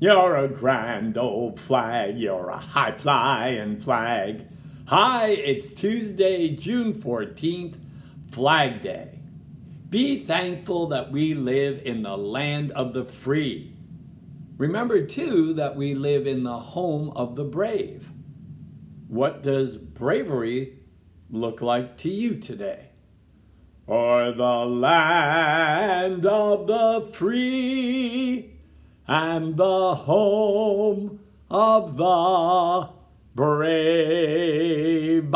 You're a grand old flag, you're a high flying flag. Hi, it's Tuesday, June 14th, Flag Day. Be thankful that we live in the land of the free. Remember, too, that we live in the home of the brave. What does bravery look like to you today? Or the land of the free and the home of the brave.